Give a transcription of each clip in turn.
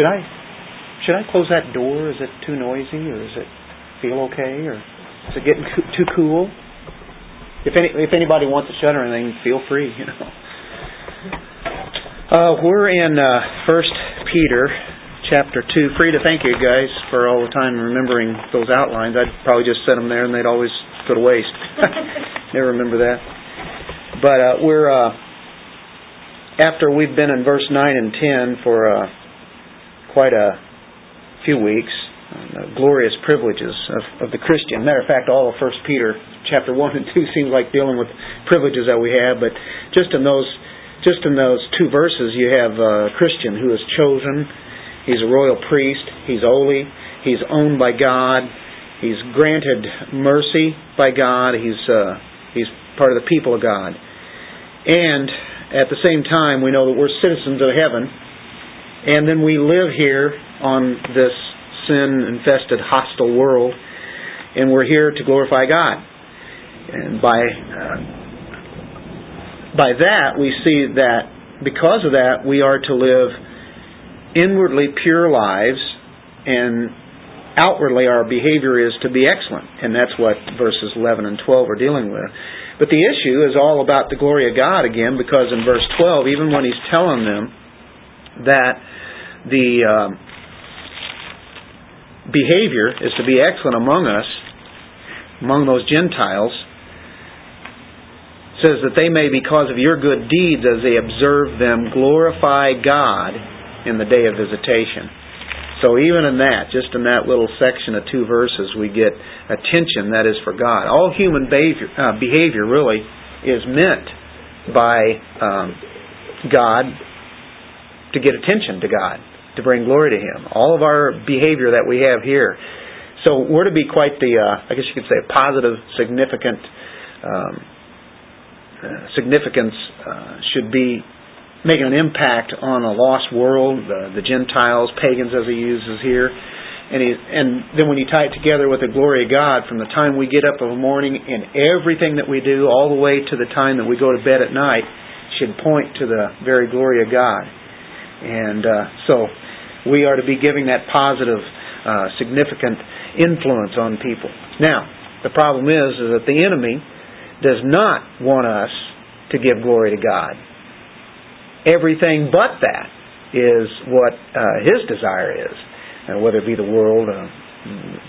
should I should I close that door? Is it too noisy, or is it feel okay, or is it getting too cool? If any if anybody wants to shut or anything, feel free. You know. Uh, we're in uh, First Peter chapter two. Free to thank you guys for all the time remembering those outlines. I'd probably just set them there, and they'd always go to waste. Never remember that. But uh, we're uh, after we've been in verse nine and ten for uh, quite a few weeks. The glorious privileges of, of the Christian. Matter of fact, all of First Peter chapter one and two seems like dealing with privileges that we have, but just in those just in those two verses, you have a Christian who is chosen. He's a royal priest. He's holy. He's owned by God. He's granted mercy by God. He's uh, he's part of the people of God. And at the same time, we know that we're citizens of heaven, and then we live here on this sin-infested, hostile world, and we're here to glorify God. And by uh, by that, we see that because of that, we are to live inwardly pure lives, and outwardly our behavior is to be excellent. And that's what verses 11 and 12 are dealing with. But the issue is all about the glory of God again, because in verse 12, even when he's telling them that the uh, behavior is to be excellent among us, among those Gentiles, says that they may, because of your good deeds as they observe them, glorify God in the day of visitation. So even in that, just in that little section of two verses, we get attention that is for God. All human behavior, uh, behavior really is meant by um, God to get attention to God, to bring glory to Him. All of our behavior that we have here. So we're to be quite the, uh, I guess you could say, positive, significant um, uh, significance uh, should be making an impact on a lost world, the, the Gentiles, pagans as he uses here. And, he, and then when you tie it together with the glory of God, from the time we get up in the morning and everything that we do, all the way to the time that we go to bed at night, should point to the very glory of God. And uh, so we are to be giving that positive, uh, significant influence on people. Now, the problem is, is that the enemy does not want us to give glory to God. Everything but that is what uh, his desire is, uh, whether it be the world, uh,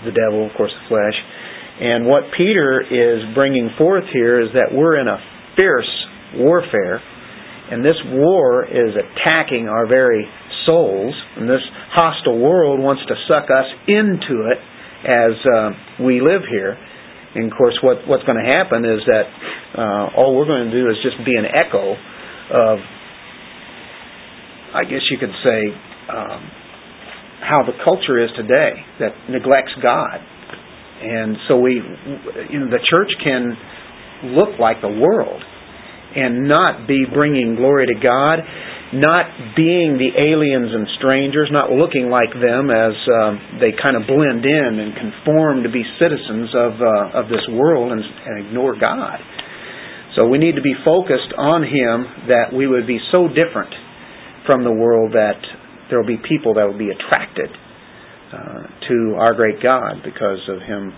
the devil, of course, the flesh. And what Peter is bringing forth here is that we're in a fierce warfare, and this war is attacking our very souls, and this hostile world wants to suck us into it as uh, we live here. And of course, what, what's going to happen is that uh, all we're going to do is just be an echo of, I guess you could say, um, how the culture is today that neglects God. And so we, you know, the church can look like the world and not be bringing glory to God not being the aliens and strangers, not looking like them as uh, they kind of blend in and conform to be citizens of uh, of this world and, and ignore God. So we need to be focused on Him that we would be so different from the world that there will be people that will be attracted uh, to our great God because of Him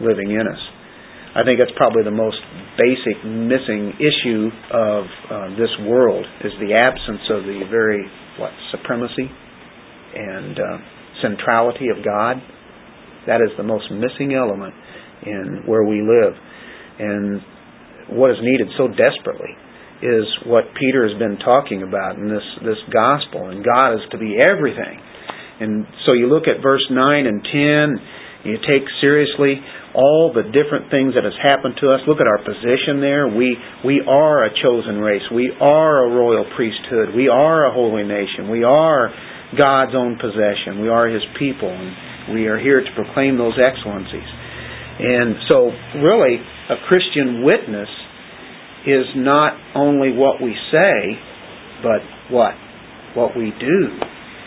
living in us. I think that's probably the most basic missing issue of uh, this world is the absence of the very what supremacy and uh, centrality of God. That is the most missing element in where we live, and what is needed so desperately is what Peter has been talking about in this this gospel, and God is to be everything. And so you look at verse nine and ten, you take seriously all the different things that has happened to us. Look at our position there. We we are a chosen race. We are a royal priesthood. We are a holy nation. We are God's own possession. We are His people, and we are here to proclaim those excellencies. And so, really, a Christian witness is not only what we say, but what what we do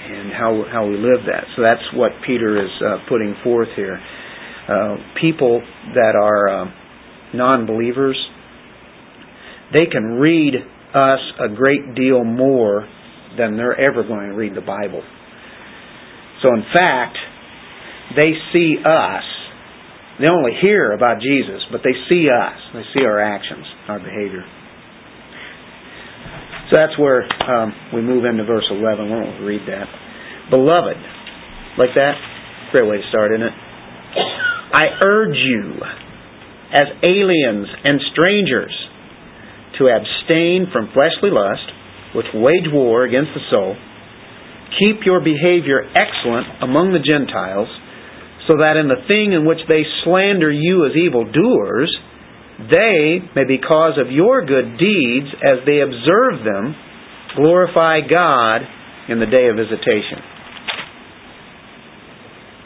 and how how we live that. So that's what Peter is uh, putting forth here uh, people that are uh, non-believers, they can read us a great deal more than they're ever going to read the Bible. So in fact, they see us. They only hear about Jesus, but they see us. They see our actions, our behavior. So that's where um, we move into verse 11. We won't read that. Beloved, like that? Great way to start, isn't it? I urge you, as aliens and strangers, to abstain from fleshly lust, which wage war against the soul. Keep your behavior excellent among the Gentiles, so that in the thing in which they slander you as evildoers, they may, because of your good deeds, as they observe them, glorify God in the day of visitation.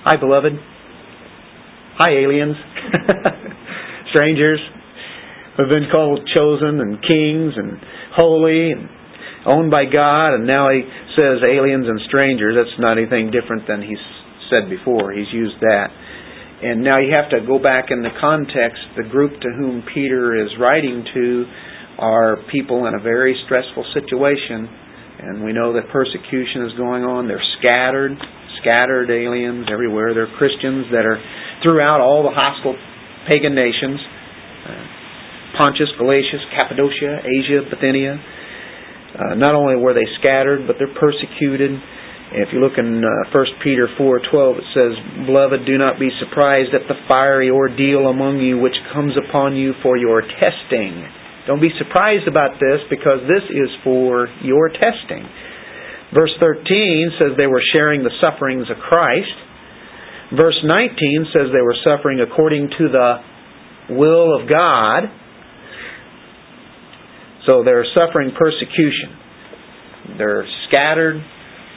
Hi, beloved. Hi, aliens. Strangers have been called chosen and kings and holy and owned by God, and now he says aliens and strangers. That's not anything different than he's said before. He's used that. And now you have to go back in the context. The group to whom Peter is writing to are people in a very stressful situation. And we know that persecution is going on. They're scattered, scattered aliens everywhere. They're Christians that are throughout all the hostile pagan nations uh, Pontus, Galatia, Cappadocia, Asia, Bithynia. Uh, not only were they scattered, but they're persecuted. If you look in uh, 1 Peter 4:12, it says, "Beloved, do not be surprised at the fiery ordeal among you which comes upon you for your testing." Don't be surprised about this because this is for your testing. Verse 13 says they were sharing the sufferings of Christ. Verse 19 says they were suffering according to the will of God. So they're suffering persecution. They're scattered,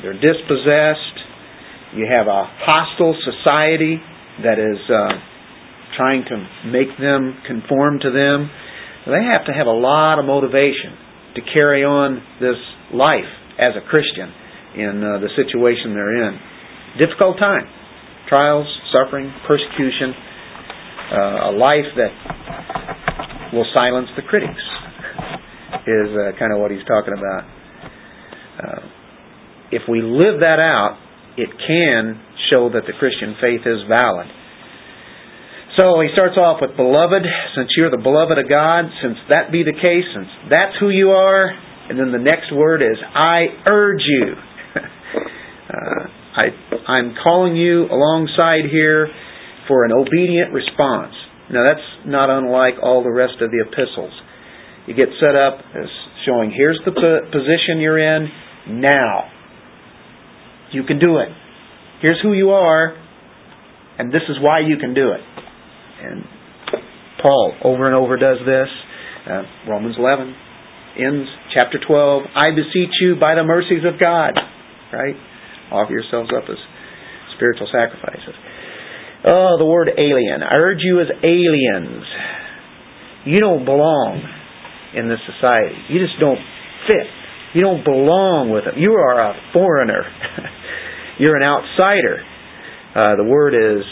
they're dispossessed. You have a hostile society that is uh, trying to make them conform to them. They have to have a lot of motivation to carry on this life as a Christian in uh, the situation they're in. Difficult time. Trials, suffering, persecution, uh, a life that will silence the critics is uh, kind of what he's talking about. Uh, if we live that out, it can show that the Christian faith is valid. So he starts off with, Beloved, since you're the beloved of God, since that be the case, since that's who you are, and then the next word is, I urge you. uh, I, I'm calling you alongside here for an obedient response. Now that's not unlike all the rest of the epistles. You get set up as showing here's the position you're in now. You can do it. Here's who you are, and this is why you can do it. And Paul over and over does this. Uh, Romans 11 ends chapter 12. I beseech you by the mercies of God, right? Offer yourselves up as spiritual sacrifices. Oh, the word alien. I urge you as aliens. You don't belong in this society. You just don't fit. You don't belong with them. You are a foreigner. You're an outsider. Uh, the word is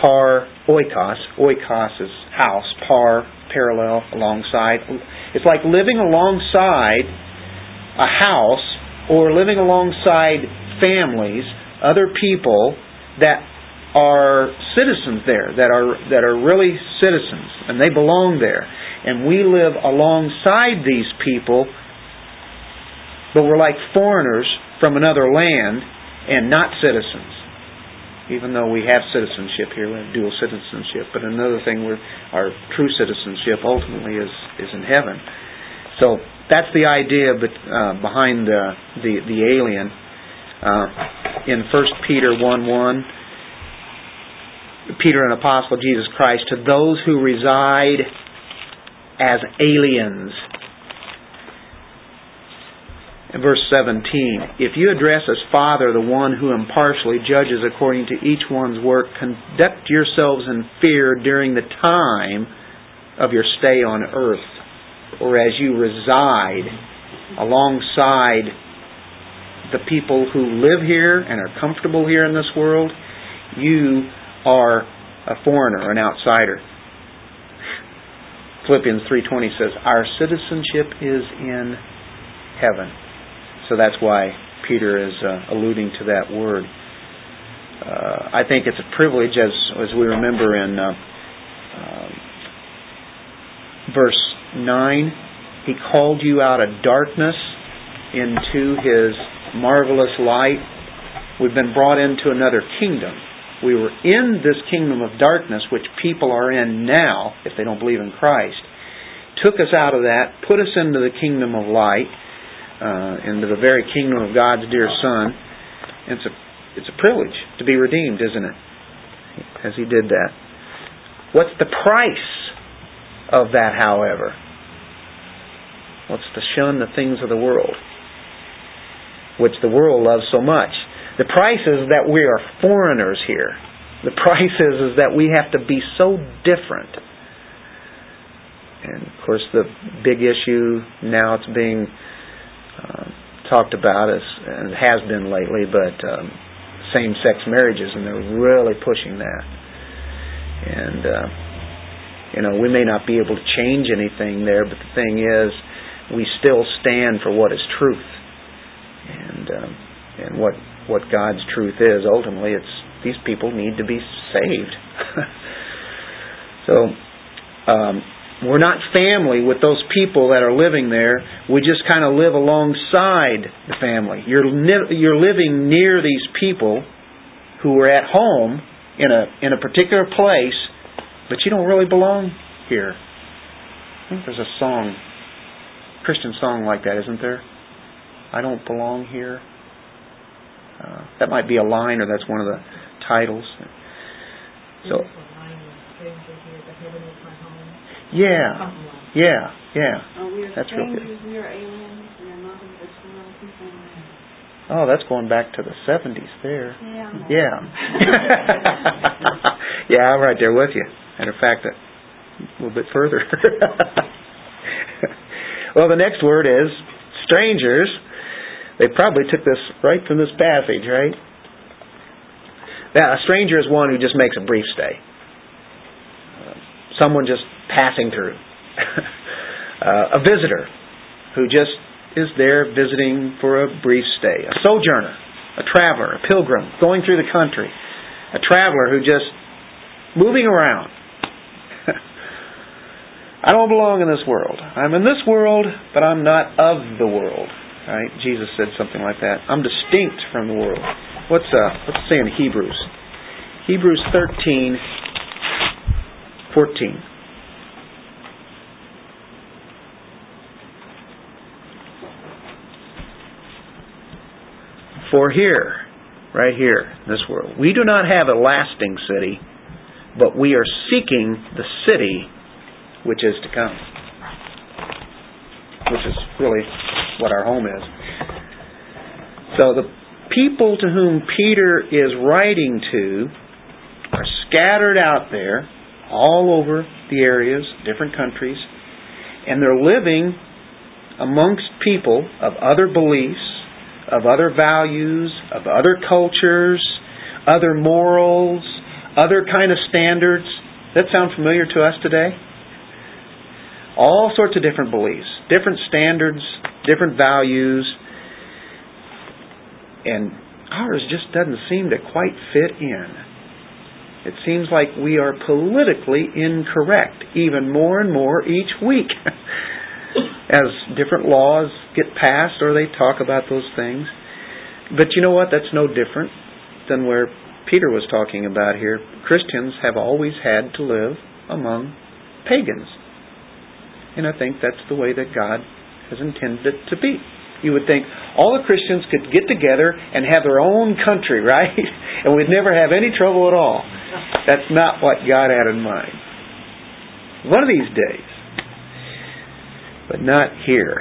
par oikos. Oikos is house. Par, parallel, alongside. It's like living alongside a house or living alongside families, other people that are citizens there, that are that are really citizens, and they belong there. And we live alongside these people, but we're like foreigners from another land and not citizens. Even though we have citizenship here, we have dual citizenship. But another thing, we're, our true citizenship ultimately is is in heaven. So that's the idea uh, behind the the, the alien. Uh, in First Peter one one, Peter, an apostle of Jesus Christ, to those who reside as aliens verse 17, if you address as Father the one who impartially judges according to each one's work, conduct yourselves in fear during the time of your stay on earth, or as you reside alongside the people who live here and are comfortable here in this world, you are a foreigner, an outsider. Philippians 3:20 says, "Our citizenship is in heaven." So that's why Peter is uh, alluding to that word. uh, I think it's a privilege, as as we remember in uh, uh, verse nine. He called you out of darkness into His marvelous light. We've been brought into another kingdom. We were in this kingdom of darkness, which people are in now, if they don't believe in Christ. Took us out of that, put us into the kingdom of light, uh, into the very kingdom of God's dear Son. It's a it's a privilege to be redeemed, isn't it? As He did that. What's the price of that, however? What's to shun the things of the world, which the world loves so much? The price is that we are foreigners here. The price is, is that we have to be so different. And of course, the big issue now it's being uh, talked about as and has been lately, but um, same-sex marriages, and they're really pushing that. And uh, you know, we may not be able to change anything there, but the thing is, we still stand for what is truth, and um, and what what God's truth is. Ultimately, it's these people need to be saved. so um, we're not family with those people that are living there. We just kind of live alongside the family. You're you're living near these people who are at home in a in a particular place, but you don't really belong here. I think there's a song, Christian song like that, isn't there? I don't belong here. Uh, that might be a line, or that's one of the titles. So. Yeah, yeah, yeah. That's real good. Oh, that's going back to the seventies there. Yeah. Yeah. yeah, I'm right there with you. Matter of fact, a little bit further. well, the next word is strangers. They probably took this right from this passage, right? Now, a stranger is one who just makes a brief stay. Uh, someone just passing through. uh, a visitor who just is there visiting for a brief stay. A sojourner, a traveler, a pilgrim going through the country. A traveler who just moving around. I don't belong in this world. I'm in this world, but I'm not of the world. Right? Jesus said something like that. I'm distinct from the world. What's uh let's say in Hebrews. Hebrews thirteen fourteen. For here, right here, this world, we do not have a lasting city, but we are seeking the city which is to come. Which is really what our home is. So the people to whom Peter is writing to are scattered out there all over the areas, different countries, and they're living amongst people of other beliefs, of other values, of other cultures, other morals, other kind of standards. That sound familiar to us today? All sorts of different beliefs, different standards, different values, and ours just doesn't seem to quite fit in. It seems like we are politically incorrect, even more and more each week. As different laws get passed or they talk about those things. But you know what? That's no different than where Peter was talking about here. Christians have always had to live among pagans. And I think that's the way that God has intended it to be. You would think all the Christians could get together and have their own country, right? and we'd never have any trouble at all. That's not what God had in mind. One of these days. But not here.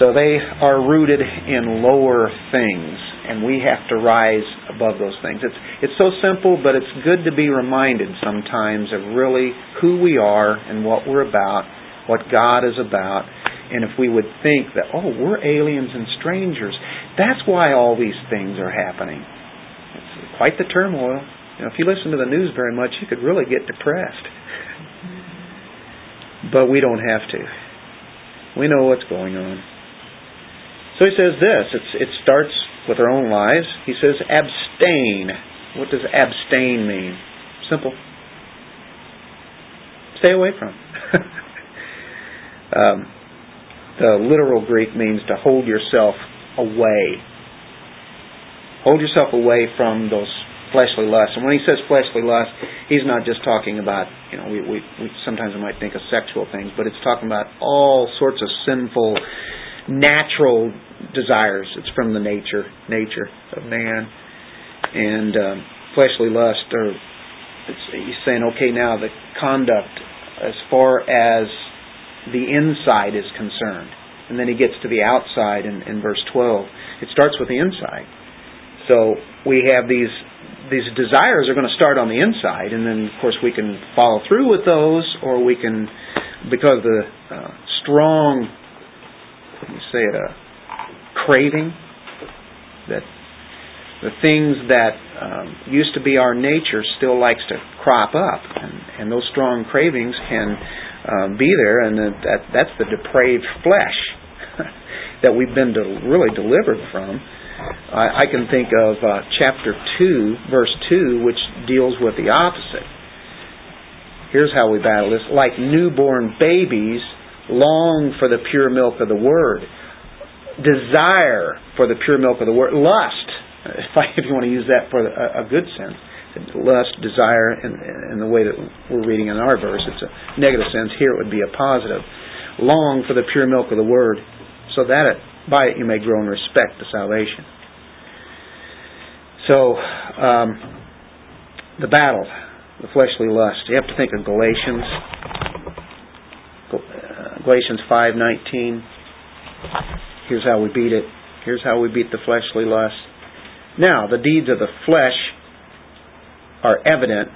So they are rooted in lower things, and we have to rise above those things. It's it's so simple, but it's good to be reminded sometimes of really who we are and what we're about, what God is about, and if we would think that oh, we're aliens and strangers, that's why all these things are happening. It's quite the turmoil. You know, if you listen to the news very much, you could really get depressed. But we don't have to. We know what's going on. So he says this. It starts with our own lives. He says abstain. What does abstain mean? Simple. Stay away from. um, the literal Greek means to hold yourself away. Hold yourself away from those fleshly lusts. And when he says fleshly lust, he's not just talking about, you know, we, we, we sometimes we might think of sexual things, but it's talking about all sorts of sinful, natural desires. It's from the nature nature of man. And um, fleshly lust, or he's saying, okay, now the conduct as far as the inside is concerned. And then he gets to the outside in, in verse 12. It starts with the inside. So we have these these desires are going to start on the inside, and then of course we can follow through with those, or we can, because the uh, strong, let me say it, a craving that the things that um, used to be our nature still likes to crop up, and, and those strong cravings can um, be there, and that that's the depraved flesh that we've been de- really delivered from. I, I can think of uh, chapter 2, verse 2, which deals with the opposite. Here's how we battle this. Like newborn babies, long for the pure milk of the Word. Desire for the pure milk of the Word. Lust, if, I, if you want to use that for a, a good sense. Lust, desire, in, in the way that we're reading in our verse, it's a negative sense. Here it would be a positive. Long for the pure milk of the Word, so that it by it you may grow in respect to salvation. So, um, the battle, the fleshly lust. You have to think of Galatians, uh, Galatians five nineteen. Here's how we beat it. Here's how we beat the fleshly lust. Now, the deeds of the flesh are evident,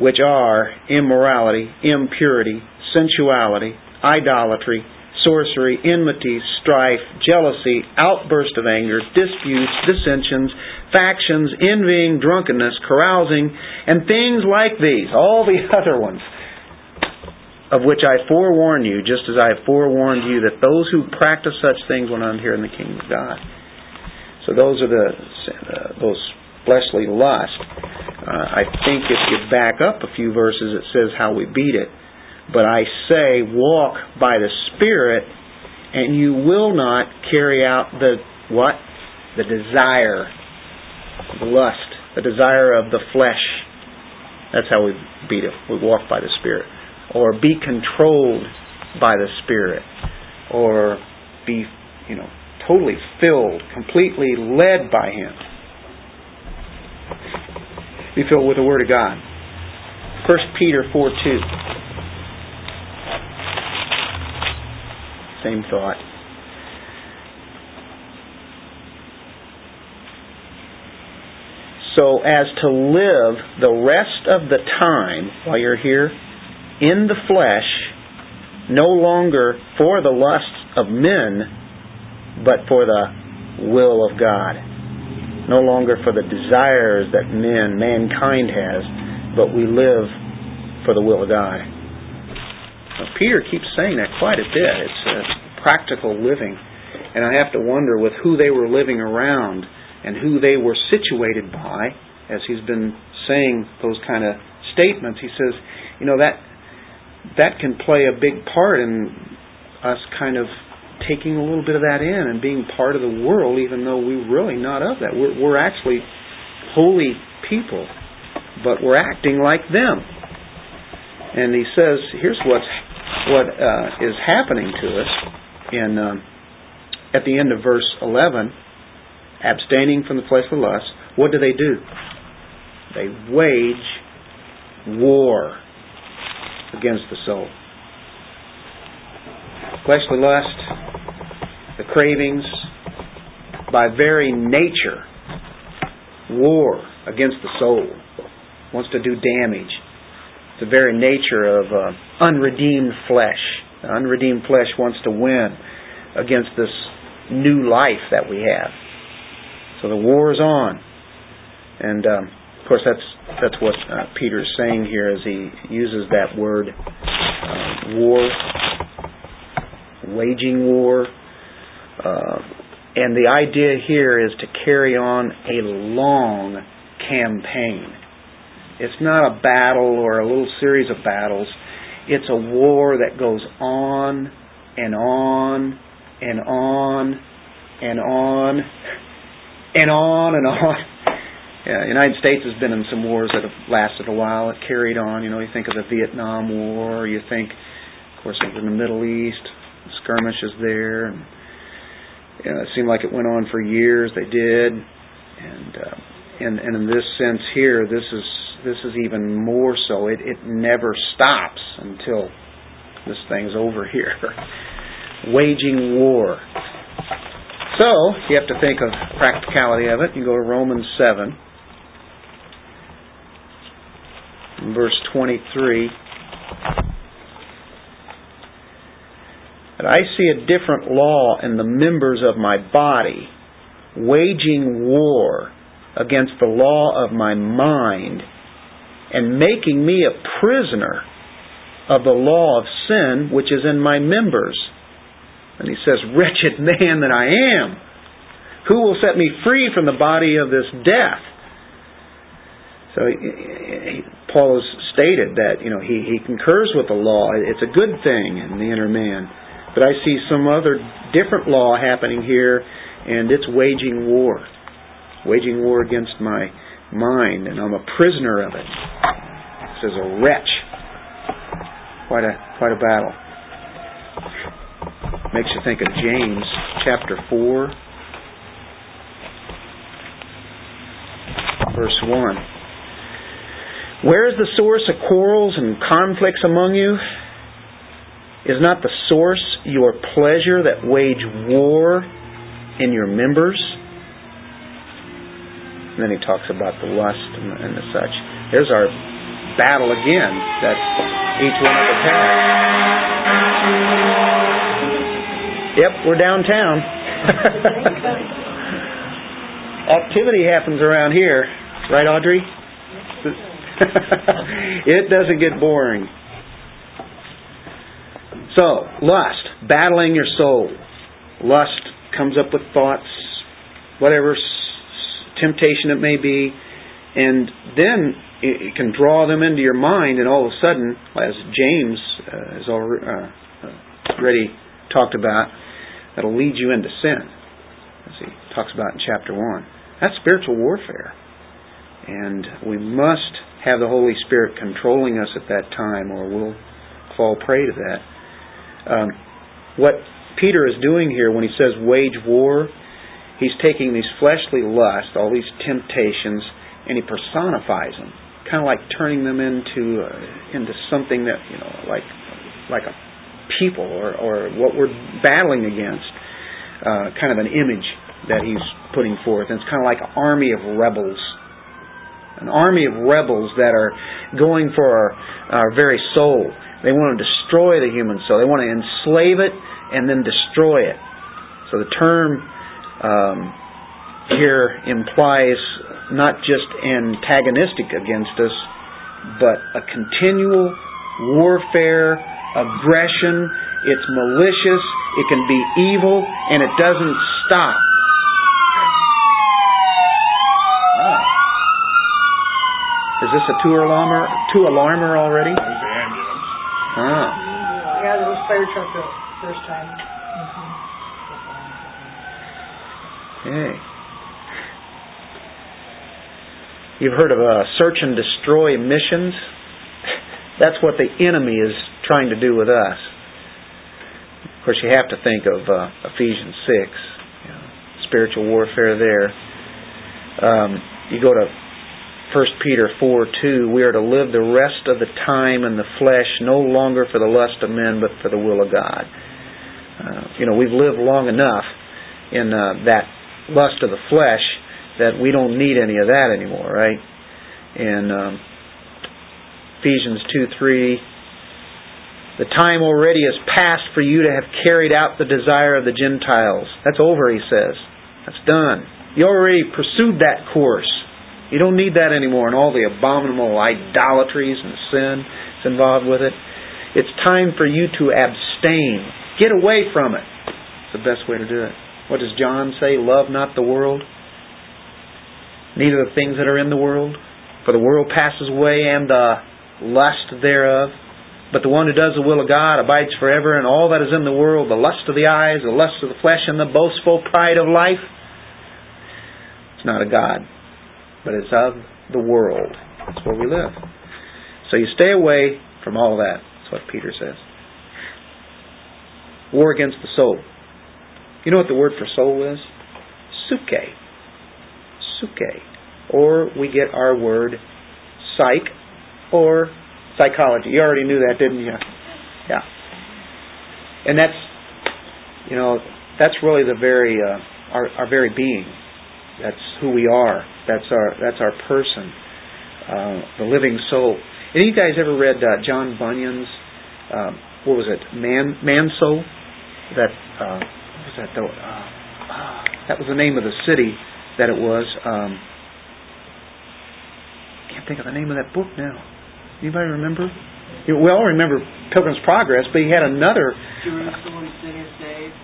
which are immorality, impurity, sensuality, idolatry sorcery, enmity, strife, jealousy, outburst of anger, disputes, dissensions, factions, envying, drunkenness, carousing, and things like these, all the other ones, of which I forewarn you, just as I have forewarned you, that those who practice such things will not inherit in the kingdom of God. So those are the uh, those fleshly lust. Uh, I think if you back up a few verses, it says how we beat it. But I say, walk by the Spirit, and you will not carry out the what? The desire, the lust, the desire of the flesh. That's how we beat it. We walk by the Spirit. Or be controlled by the Spirit. Or be, you know, totally filled, completely led by Him. Be filled with the Word of God. 1 Peter 4 2. Same thought. So as to live the rest of the time while you're here in the flesh, no longer for the lusts of men, but for the will of God. No longer for the desires that men, mankind has, but we live for the will of God. Peter keeps saying that quite a bit. It's practical living. And I have to wonder with who they were living around and who they were situated by, as he's been saying those kind of statements, he says, you know, that that can play a big part in us kind of taking a little bit of that in and being part of the world, even though we're really not of that. We're, we're actually holy people, but we're acting like them. And he says, here's what's what uh, is happening to us in um, at the end of verse 11, abstaining from the fleshly lust. What do they do? They wage war against the soul. Fleshly lust, the cravings, by very nature, war against the soul, wants to do damage the very nature of uh, unredeemed flesh. The unredeemed flesh wants to win against this new life that we have. So the war is on, and um, of course that's that's what uh, Peter's saying here as he uses that word uh, war, waging war. Uh, And the idea here is to carry on a long campaign. It's not a battle or a little series of battles. It's a war that goes on and on and on and on and on and on. Yeah, the United States has been in some wars that have lasted a while. It carried on. You know, you think of the Vietnam War. You think, of course, of in the Middle East, skirmishes there, and you know, it seemed like it went on for years. They did, and uh, and and in this sense here, this is this is even more so. It it never stops until this thing's over here, waging war. So you have to think of practicality of it. You go to Romans seven, verse twenty three. But I see a different law in the members of my body, waging war against the law of my mind, and making me a prisoner of the law of sin which is in my members. And he says, Wretched man that I am! Who will set me free from the body of this death? So Paul has stated that you know he, he concurs with the law. It's a good thing in the inner man. But I see some other different law happening here, and it's waging war. Waging war against my mind, and I'm a prisoner of it. It says a wretch. Quite a quite a battle. Makes you think of James chapter four, verse one. Where is the source of quarrels and conflicts among you? Is not the source your pleasure that wage war in your members? And then he talks about the lust and, and the such. There's our battle again that each one of us has. Yep, we're downtown. Activity happens around here, right, Audrey? it doesn't get boring. So, lust, battling your soul. Lust comes up with thoughts, whatever temptation it may be, and then it can draw them into your mind, and all of a sudden, as James uh, has already uh, talked about, that'll lead you into sin, as he talks about in chapter 1. That's spiritual warfare. And we must have the Holy Spirit controlling us at that time, or we'll fall prey to that. Um, what Peter is doing here when he says wage war, he's taking these fleshly lusts, all these temptations, and he personifies them, kind of like turning them into uh, into something that you know, like like a people or or what we're battling against, uh, kind of an image that he's putting forth. And it's kind of like an army of rebels, an army of rebels that are going for our, our very soul. They want to destroy the human soul. They want to enslave it and then destroy it. So the term um, here implies not just antagonistic against us, but a continual warfare, aggression. It's malicious. It can be evil, and it doesn't stop. Ah. Is this a two alarmer? Two alarmer already? Ah. Yeah, there was fire truck the first time. Okay. You've heard of uh, search and destroy missions. That's what the enemy is trying to do with us. Of course, you have to think of uh, Ephesians six, you know, spiritual warfare there. Um, you go to 1 Peter 4 2, we are to live the rest of the time in the flesh, no longer for the lust of men, but for the will of God. Uh, you know, we've lived long enough in uh, that lust of the flesh that we don't need any of that anymore, right? And um, Ephesians 2 3, the time already has passed for you to have carried out the desire of the Gentiles. That's over, he says. That's done. You already pursued that course. You don't need that anymore and all the abominable idolatries and sin that's involved with it. It's time for you to abstain. Get away from it. It's the best way to do it. What does John say? Love not the world, neither the things that are in the world. For the world passes away and the lust thereof. But the one who does the will of God abides forever, and all that is in the world, the lust of the eyes, the lust of the flesh, and the boastful pride of life, it's not of God, but it's of the world. That's where we live. So you stay away from all that. That's what Peter says. War against the soul. You know what the word for soul is? Suke. Suke. Or we get our word psych or psychology. You already knew that, didn't you? Yeah. And that's, you know, that's really the very, uh, our, our very being. That's who we are. That's our, that's our person. Uh, the living soul. Any of you guys ever read uh, John Bunyan's, uh, what was it, Man, Man Soul? That, uh, that, though? Uh, that was the name of the city that it was. Um, can't think of the name of that book now. Anybody remember? We all remember Pilgrim's Progress, but he had another. Jerusalem sinners saved.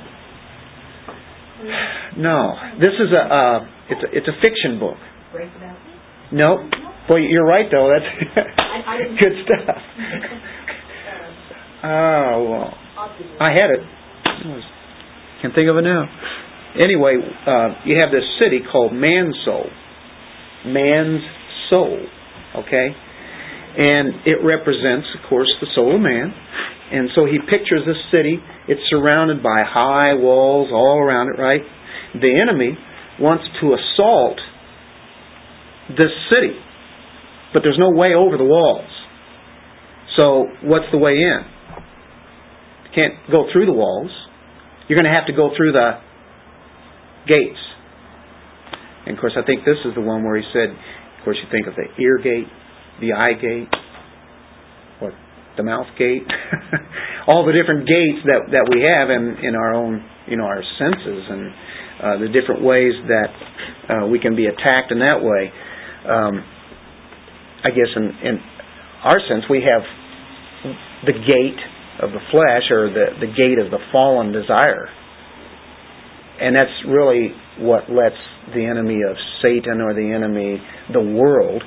No, this is a uh, it's a it's a fiction book. Break it. No, boy, you're right though. That's good stuff. Oh well, I had it. It was- Can't think of it now. Anyway, uh, you have this city called Mansoul. Man's Soul. Okay? And it represents, of course, the soul of man. And so he pictures this city. It's surrounded by high walls all around it, right? The enemy wants to assault this city, but there's no way over the walls. So, what's the way in? Can't go through the walls. You're going to have to go through the gates. And of course, I think this is the one where he said, of course, you think of the ear gate, the eye gate, what the mouth gate, all the different gates that that we have in in our own you know our senses and uh, the different ways that uh, we can be attacked in that way. Um, I guess in in our sense, we have the gate of the flesh or the the gate of the fallen desire, and that's really what lets the enemy of Satan or the enemy, the world,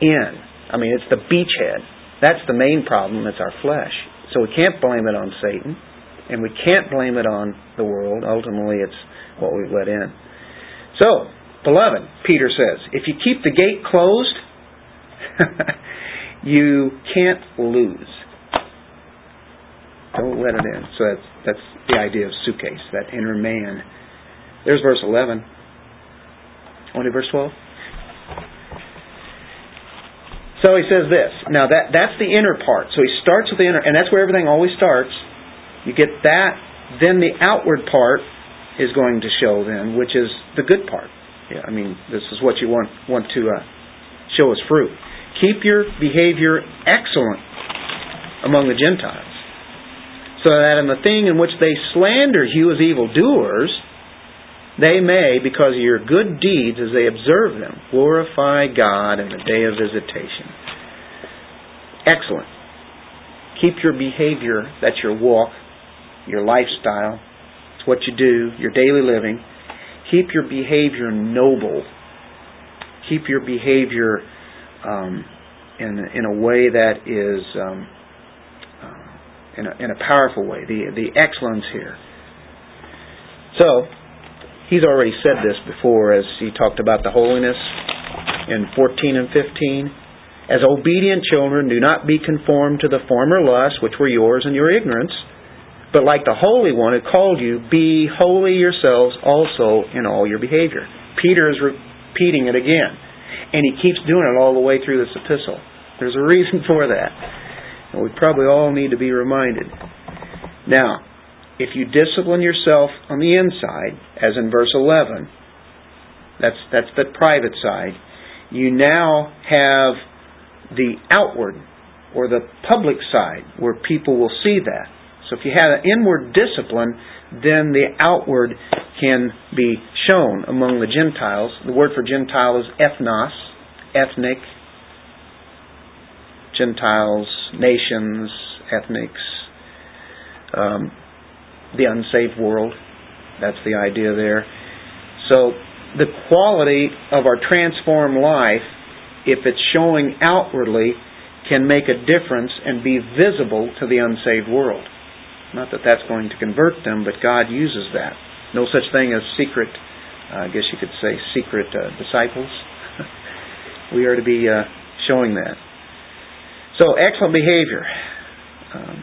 in. I mean, it's the beachhead. That's the main problem. It's our flesh. So we can't blame it on Satan, and we can't blame it on the world. Ultimately, it's what we've let in. So, beloved, Peter says, if you keep the gate closed, you can't lose. Don't let it in. So that's, that's the idea of Suke, that inner man. There's verse 11. Only verse 12? So he says this. Now that that's the inner part. So he starts with the inner, and that's where everything always starts. You get that, then the outward part is going to show then, which is the good part. Yeah, I mean, this is what you want want to uh, show as fruit. Keep your behavior excellent among the Gentiles, so that in the thing in which they slander you as evildoers, they may, because of your good deeds as they observe them, glorify God in the day of visitation. Excellent. Keep your behavior, that's your walk, your lifestyle, it's what you do, your daily living. Keep your behavior noble. Keep your behavior um, in, in a way that is um, in, a, in a powerful way, the, the excellence here. So, he's already said this before as he talked about the holiness in 14 and 15. As obedient children, do not be conformed to the former lusts which were yours in your ignorance, but like the Holy One who called you, be holy yourselves also in all your behavior. Peter is repeating it again, and he keeps doing it all the way through this epistle. There's a reason for that, and we probably all need to be reminded. Now, if you discipline yourself on the inside, as in verse 11, that's, that's the private side, you now have the outward or the public side where people will see that. So if you have an inward discipline, then the outward can be shown among the Gentiles. The word for Gentile is ethnos, ethnic. Gentiles, nations, ethnics. Um, the unsaved world. That's the idea there. So the quality of our transformed life, if it's showing outwardly, can make a difference and be visible to the unsaved world. Not that that's going to convert them, but God uses that. No such thing as secret, uh, I guess you could say, secret uh, disciples. we are to be uh, showing that. So, excellent behavior. Um,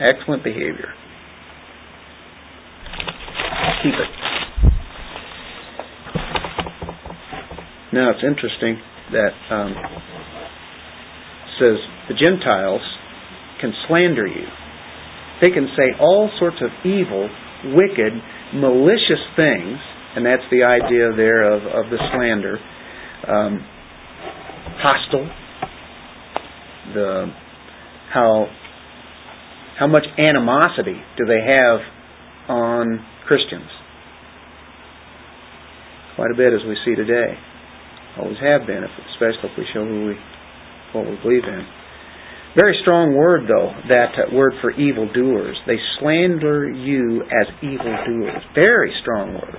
excellent behavior. Keep it. Now, it's interesting that um, says the Gentiles can slander you. They can say all sorts of evil, wicked, malicious things, and that's the idea there of, of the slander. Um, hostile, the how how much animosity do they have on Christians? Quite a bit as we see today. Always have been, especially if we show who we what we believe in. Very strong word, though, that word for evildoers. They slander you as evildoers. Very strong word.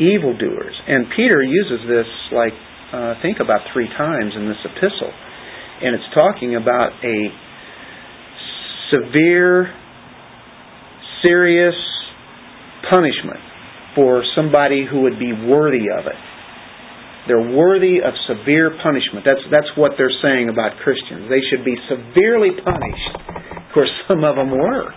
Evildoers. And Peter uses this, like, uh, think about three times in this epistle. And it's talking about a severe, serious punishment for somebody who would be worthy of it. They're worthy of severe punishment. That's that's what they're saying about Christians. They should be severely punished. Of course, some of them were,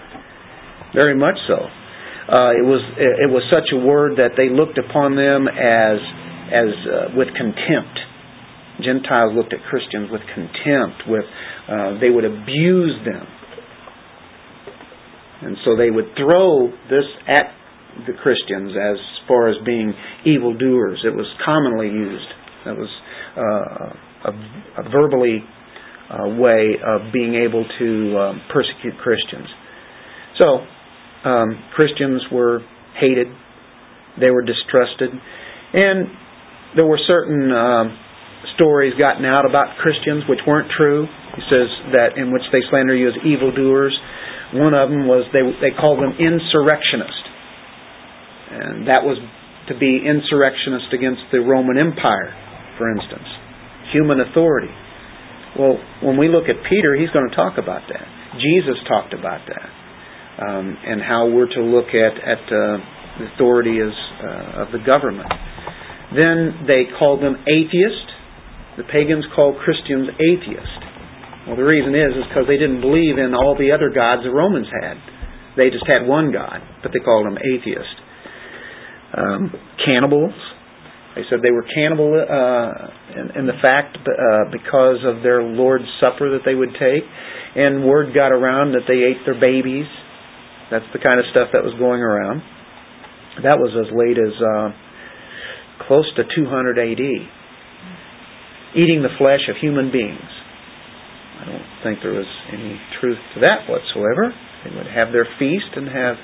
very much so. Uh, it was it was such a word that they looked upon them as as uh, with contempt. Gentiles looked at Christians with contempt. With uh, they would abuse them, and so they would throw this at the Christians as far as being evildoers. It was commonly used. That was uh, a, a, verbally uh, way of being able to um, persecute Christians. So, um, Christians were hated, they were distrusted, and there were certain um, stories gotten out about Christians which weren't true. He says that in which they slander you as evildoers. One of them was they they called them insurrectionists and that was to be insurrectionist against the Roman Empire, for instance. Human authority. Well, when we look at Peter, he's going to talk about that. Jesus talked about that. Um, and how we're to look at, at uh, the authority as, uh, of the government. Then they called them atheist. The pagans called Christians atheist. Well, the reason is is because they didn't believe in all the other gods the Romans had. They just had one God, but they called them atheist um, cannibals. They said they were cannibal uh, in, in the fact uh, because of their Lord's Supper that they would take, and word got around that they ate their babies. That's the kind of stuff that was going around. That was as late as uh, close to 200 AD. Eating the flesh of human beings. I don't think there was any truth to that whatsoever. They would have their feast and have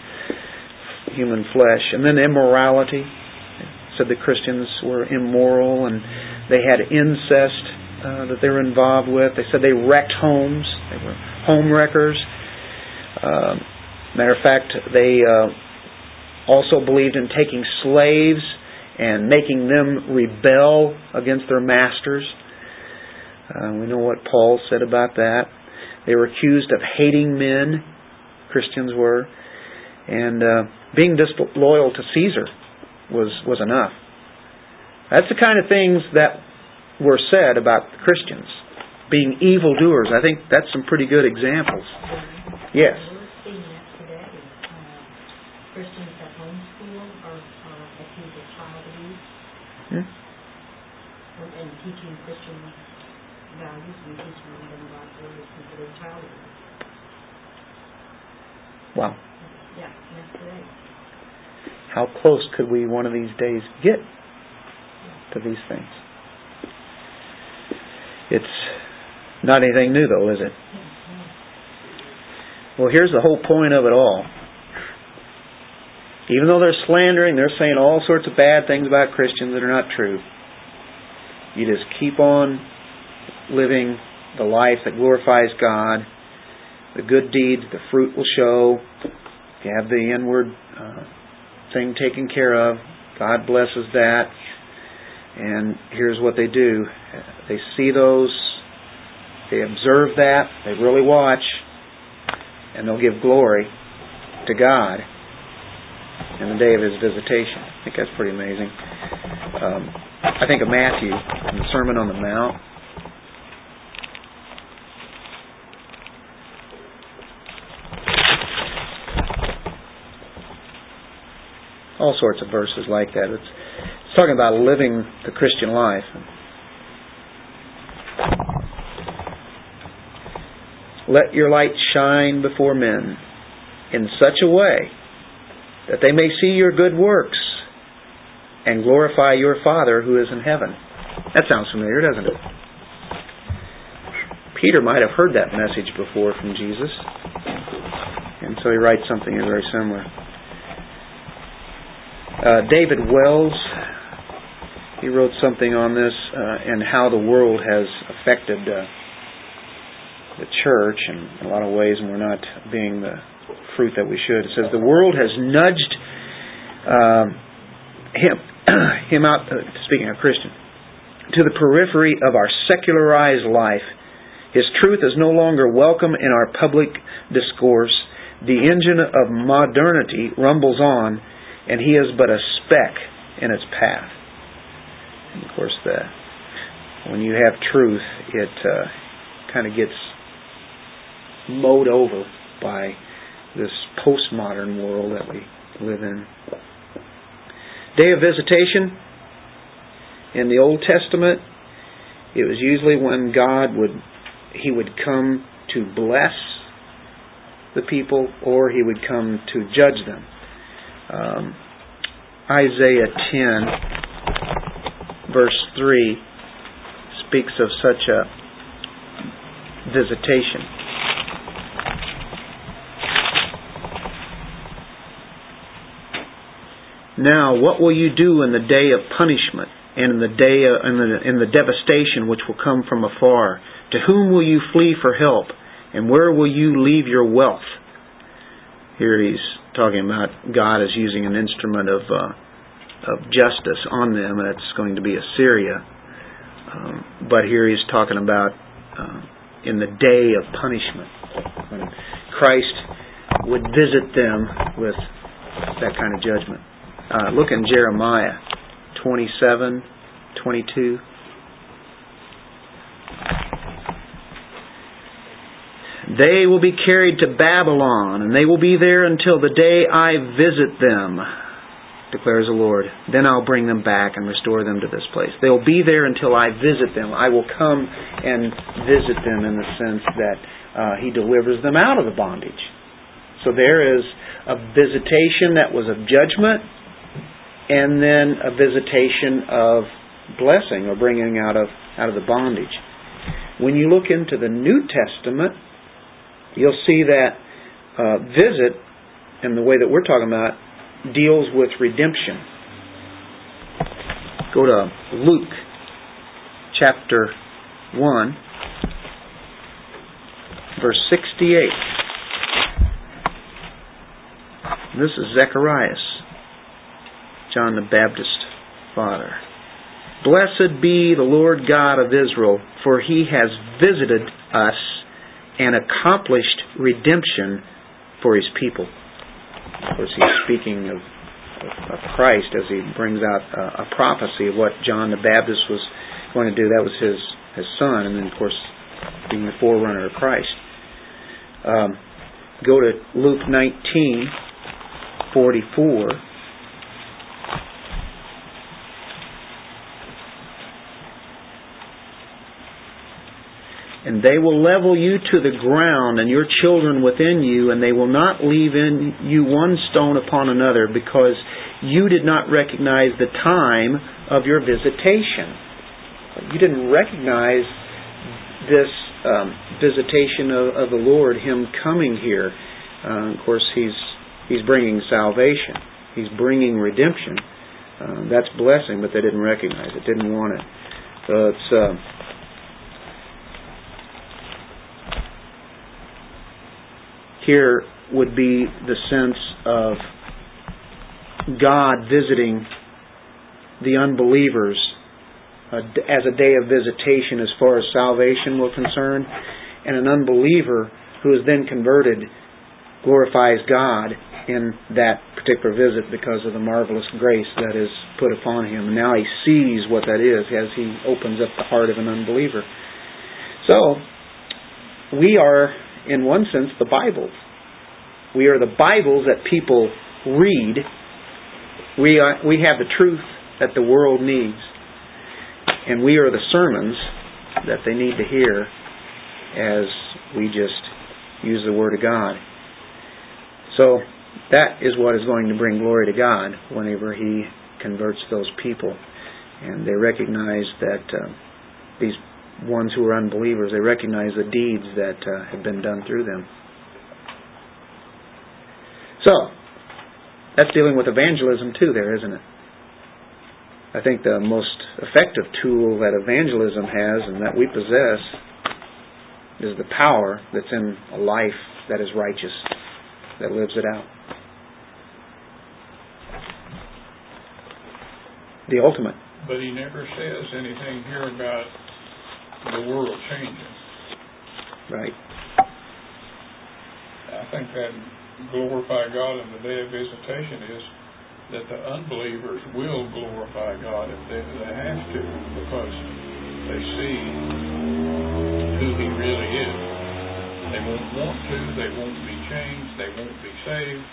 human flesh. And then immorality. said the Christians were immoral and they had incest uh, that they were involved with. They said they wrecked homes. They were home wreckers. Uh, matter of fact, they uh, also believed in taking slaves and making them rebel against their masters. Uh, we know what Paul said about that. They were accused of hating men. Christians were, and uh, being disloyal to Caesar was, was enough. That's the kind of things that were said about Christians. Being evildoers. I think that's some pretty good examples. Yes. We're seeing that today. Uh, Christians that homeschool are uh, accused of child abuse Hmm? and, and teaching Christian values and teaching them is considered child. Wow. Yeah, that's. How close could we one of these days get to these things? It's not anything new, though, is it? Mm-hmm. Well, here's the whole point of it all. Even though they're slandering, they're saying all sorts of bad things about Christians that are not true. You just keep on living the life that glorifies God. The good deeds, the fruit will show. You have the inward uh, thing taken care of. God blesses that. And here's what they do they see those, they observe that, they really watch, and they'll give glory to God in the day of His visitation. I think that's pretty amazing. Um, I think of Matthew in the Sermon on the Mount. all sorts of verses like that. It's, it's talking about living the Christian life. Let your light shine before men in such a way that they may see your good works and glorify your Father who is in heaven. That sounds familiar, doesn't it? Peter might have heard that message before from Jesus, and so he writes something very similar. Uh, David Wells, he wrote something on this uh, and how the world has affected uh, the church in a lot of ways, and we're not being the fruit that we should. It says the world has nudged um, him him out. Uh, speaking of Christian, to the periphery of our secularized life. His truth is no longer welcome in our public discourse. The engine of modernity rumbles on and he is but a speck in its path. And of course, the when you have truth, it uh, kind of gets mowed over by this postmodern world that we live in. Day of visitation in the Old Testament, it was usually when God would he would come to bless the people or he would come to judge them. Um, Isaiah 10, verse 3, speaks of such a visitation. Now, what will you do in the day of punishment and in the day of, in the, in the devastation which will come from afar? To whom will you flee for help, and where will you leave your wealth? Here he's talking about God is using an instrument of uh, of justice on them, and it's going to be Assyria. Um, but here he's talking about uh, in the day of punishment when Christ would visit them with that kind of judgment. Uh, look in Jeremiah 27, 22. They will be carried to Babylon, and they will be there until the day I visit them, declares the Lord. Then I'll bring them back and restore them to this place. They'll be there until I visit them. I will come and visit them in the sense that uh, He delivers them out of the bondage. So there is a visitation that was of judgment, and then a visitation of blessing or bringing out of out of the bondage. When you look into the New Testament, you'll see that uh, visit, and the way that we're talking about, deals with redemption. Go to Luke chapter 1, verse 68. This is Zacharias, John the Baptist father. Blessed be the Lord God of Israel, for he has visited us and accomplished redemption for his people. Of course, he's speaking of, of Christ as he brings out a, a, prophecy of what John the Baptist was going to do. That was his, his son, and then, of course, being the forerunner of Christ. Um, go to Luke 19 44. And they will level you to the ground and your children within you, and they will not leave in you one stone upon another, because you did not recognize the time of your visitation. You didn't recognize this um, visitation of, of, the Lord, Him coming here. Uh, of course, He's He's bringing salvation. He's bringing redemption. Uh, that's blessing, but they didn't recognize it, didn't want it. So it's. Uh, here would be the sense of God visiting the unbelievers uh, as a day of visitation as far as salvation were concerned, and an unbeliever who is then converted glorifies God in that particular visit because of the marvelous grace that is put upon him. And now he sees what that is as he opens up the heart of an unbeliever. So, we are, in one sense, the Bible. We are the Bibles that people read. We, are, we have the truth that the world needs. And we are the sermons that they need to hear as we just use the Word of God. So that is what is going to bring glory to God whenever He converts those people. And they recognize that uh, these ones who are unbelievers, they recognize the deeds that uh, have been done through them. So, that's dealing with evangelism too, there, isn't it? I think the most effective tool that evangelism has and that we possess is the power that's in a life that is righteous, that lives it out. The ultimate. But he never says anything here about the world changing. Right. I think that glorify God in the day of visitation is that the unbelievers will glorify God if they, they have to because they see who He really is. They won't want to, they won't be changed, they won't be saved,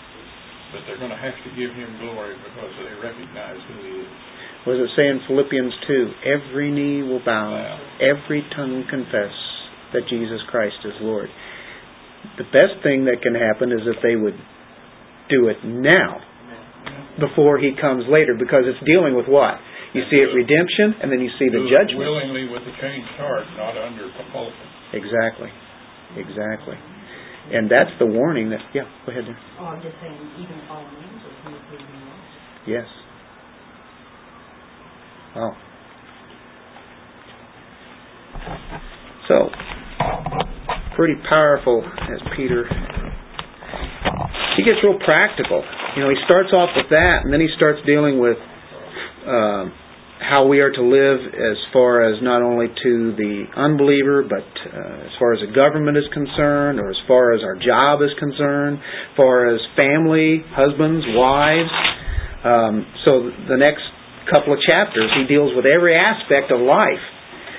but they're going to have to give Him glory because they recognize who He is. What does it say in Philippians 2? Every knee will bow, every tongue confess that Jesus Christ is Lord. The best thing that can happen is if they would do it now before he comes later because it's dealing with what? You see it redemption and then you see the judgment. Willingly with a changed heart, not under compulsion. Exactly. Exactly. And that's the warning that yeah, go ahead there. Oh, I'm just saying, even fallen angels need to be. Yes. Wow. So pretty powerful as Peter he gets real practical you know, he starts off with that, and then he starts dealing with uh, how we are to live as far as not only to the unbeliever, but uh, as far as the government is concerned, or as far as our job is concerned, as far as family, husbands, wives. Um, so the next couple of chapters, he deals with every aspect of life.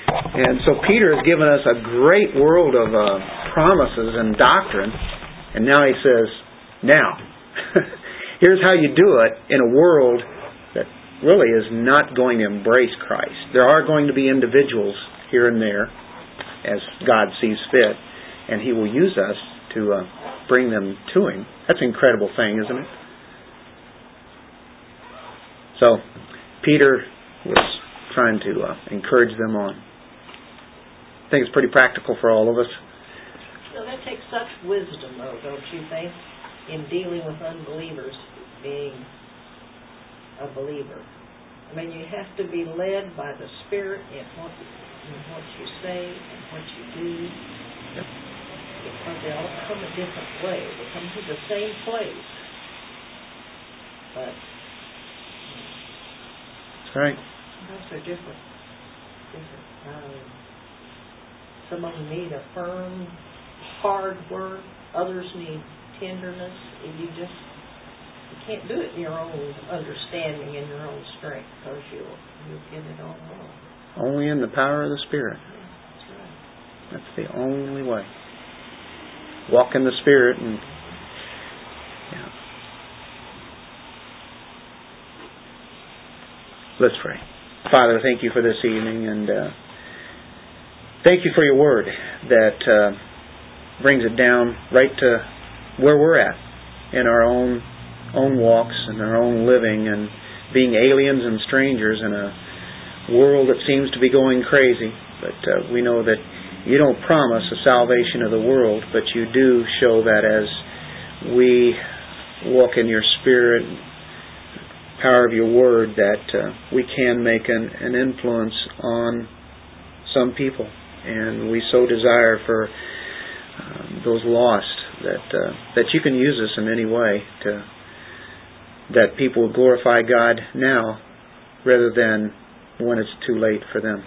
And so Peter has given us a great world of uh, promises and doctrine, and now he says, now. Here's how you do it in a world that really is not going to embrace Christ. There are going to be individuals here and there as God sees fit, and He will use us to uh, bring them to Him. That's an incredible thing, isn't it? So, Peter was trying to uh, encourage them on. I think it's pretty practical for all of us. So that takes such wisdom, though, don't you think? in dealing with unbelievers being a believer. I mean, you have to be led by the Spirit in what, in what you say and what you do. Yep. Because they all come a different way. They come to the same place. But right. Sometimes they're different. Different. Um, some of them need a firm, hard word. Others need tenderness, and you just you can't do it in your own understanding and your own strength because you'll you'll get it all wrong. Only in the power of the Spirit. Yeah, that's right. That's the only way. Walk in the Spirit and Let's pray. Father, thank you for this evening and uh, thank you for your word that uh, brings it down right to where we're at in our own own walks and our own living and being aliens and strangers in a world that seems to be going crazy. But uh, we know that you don't promise a salvation of the world, but you do show that as we walk in your spirit, power of your word, that uh, we can make an, an influence on some people. And we so desire for um, those lost that uh, that you can use us in any way to that people will glorify God now rather than when it's too late for them.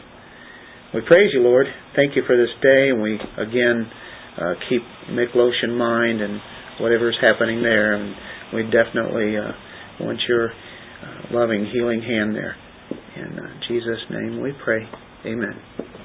We praise you, Lord. Thank you for this day, and we again uh, keep Miklos in mind and whatever's happening there, and we definitely uh, want your loving, healing hand there. In uh, Jesus' name we pray. Amen.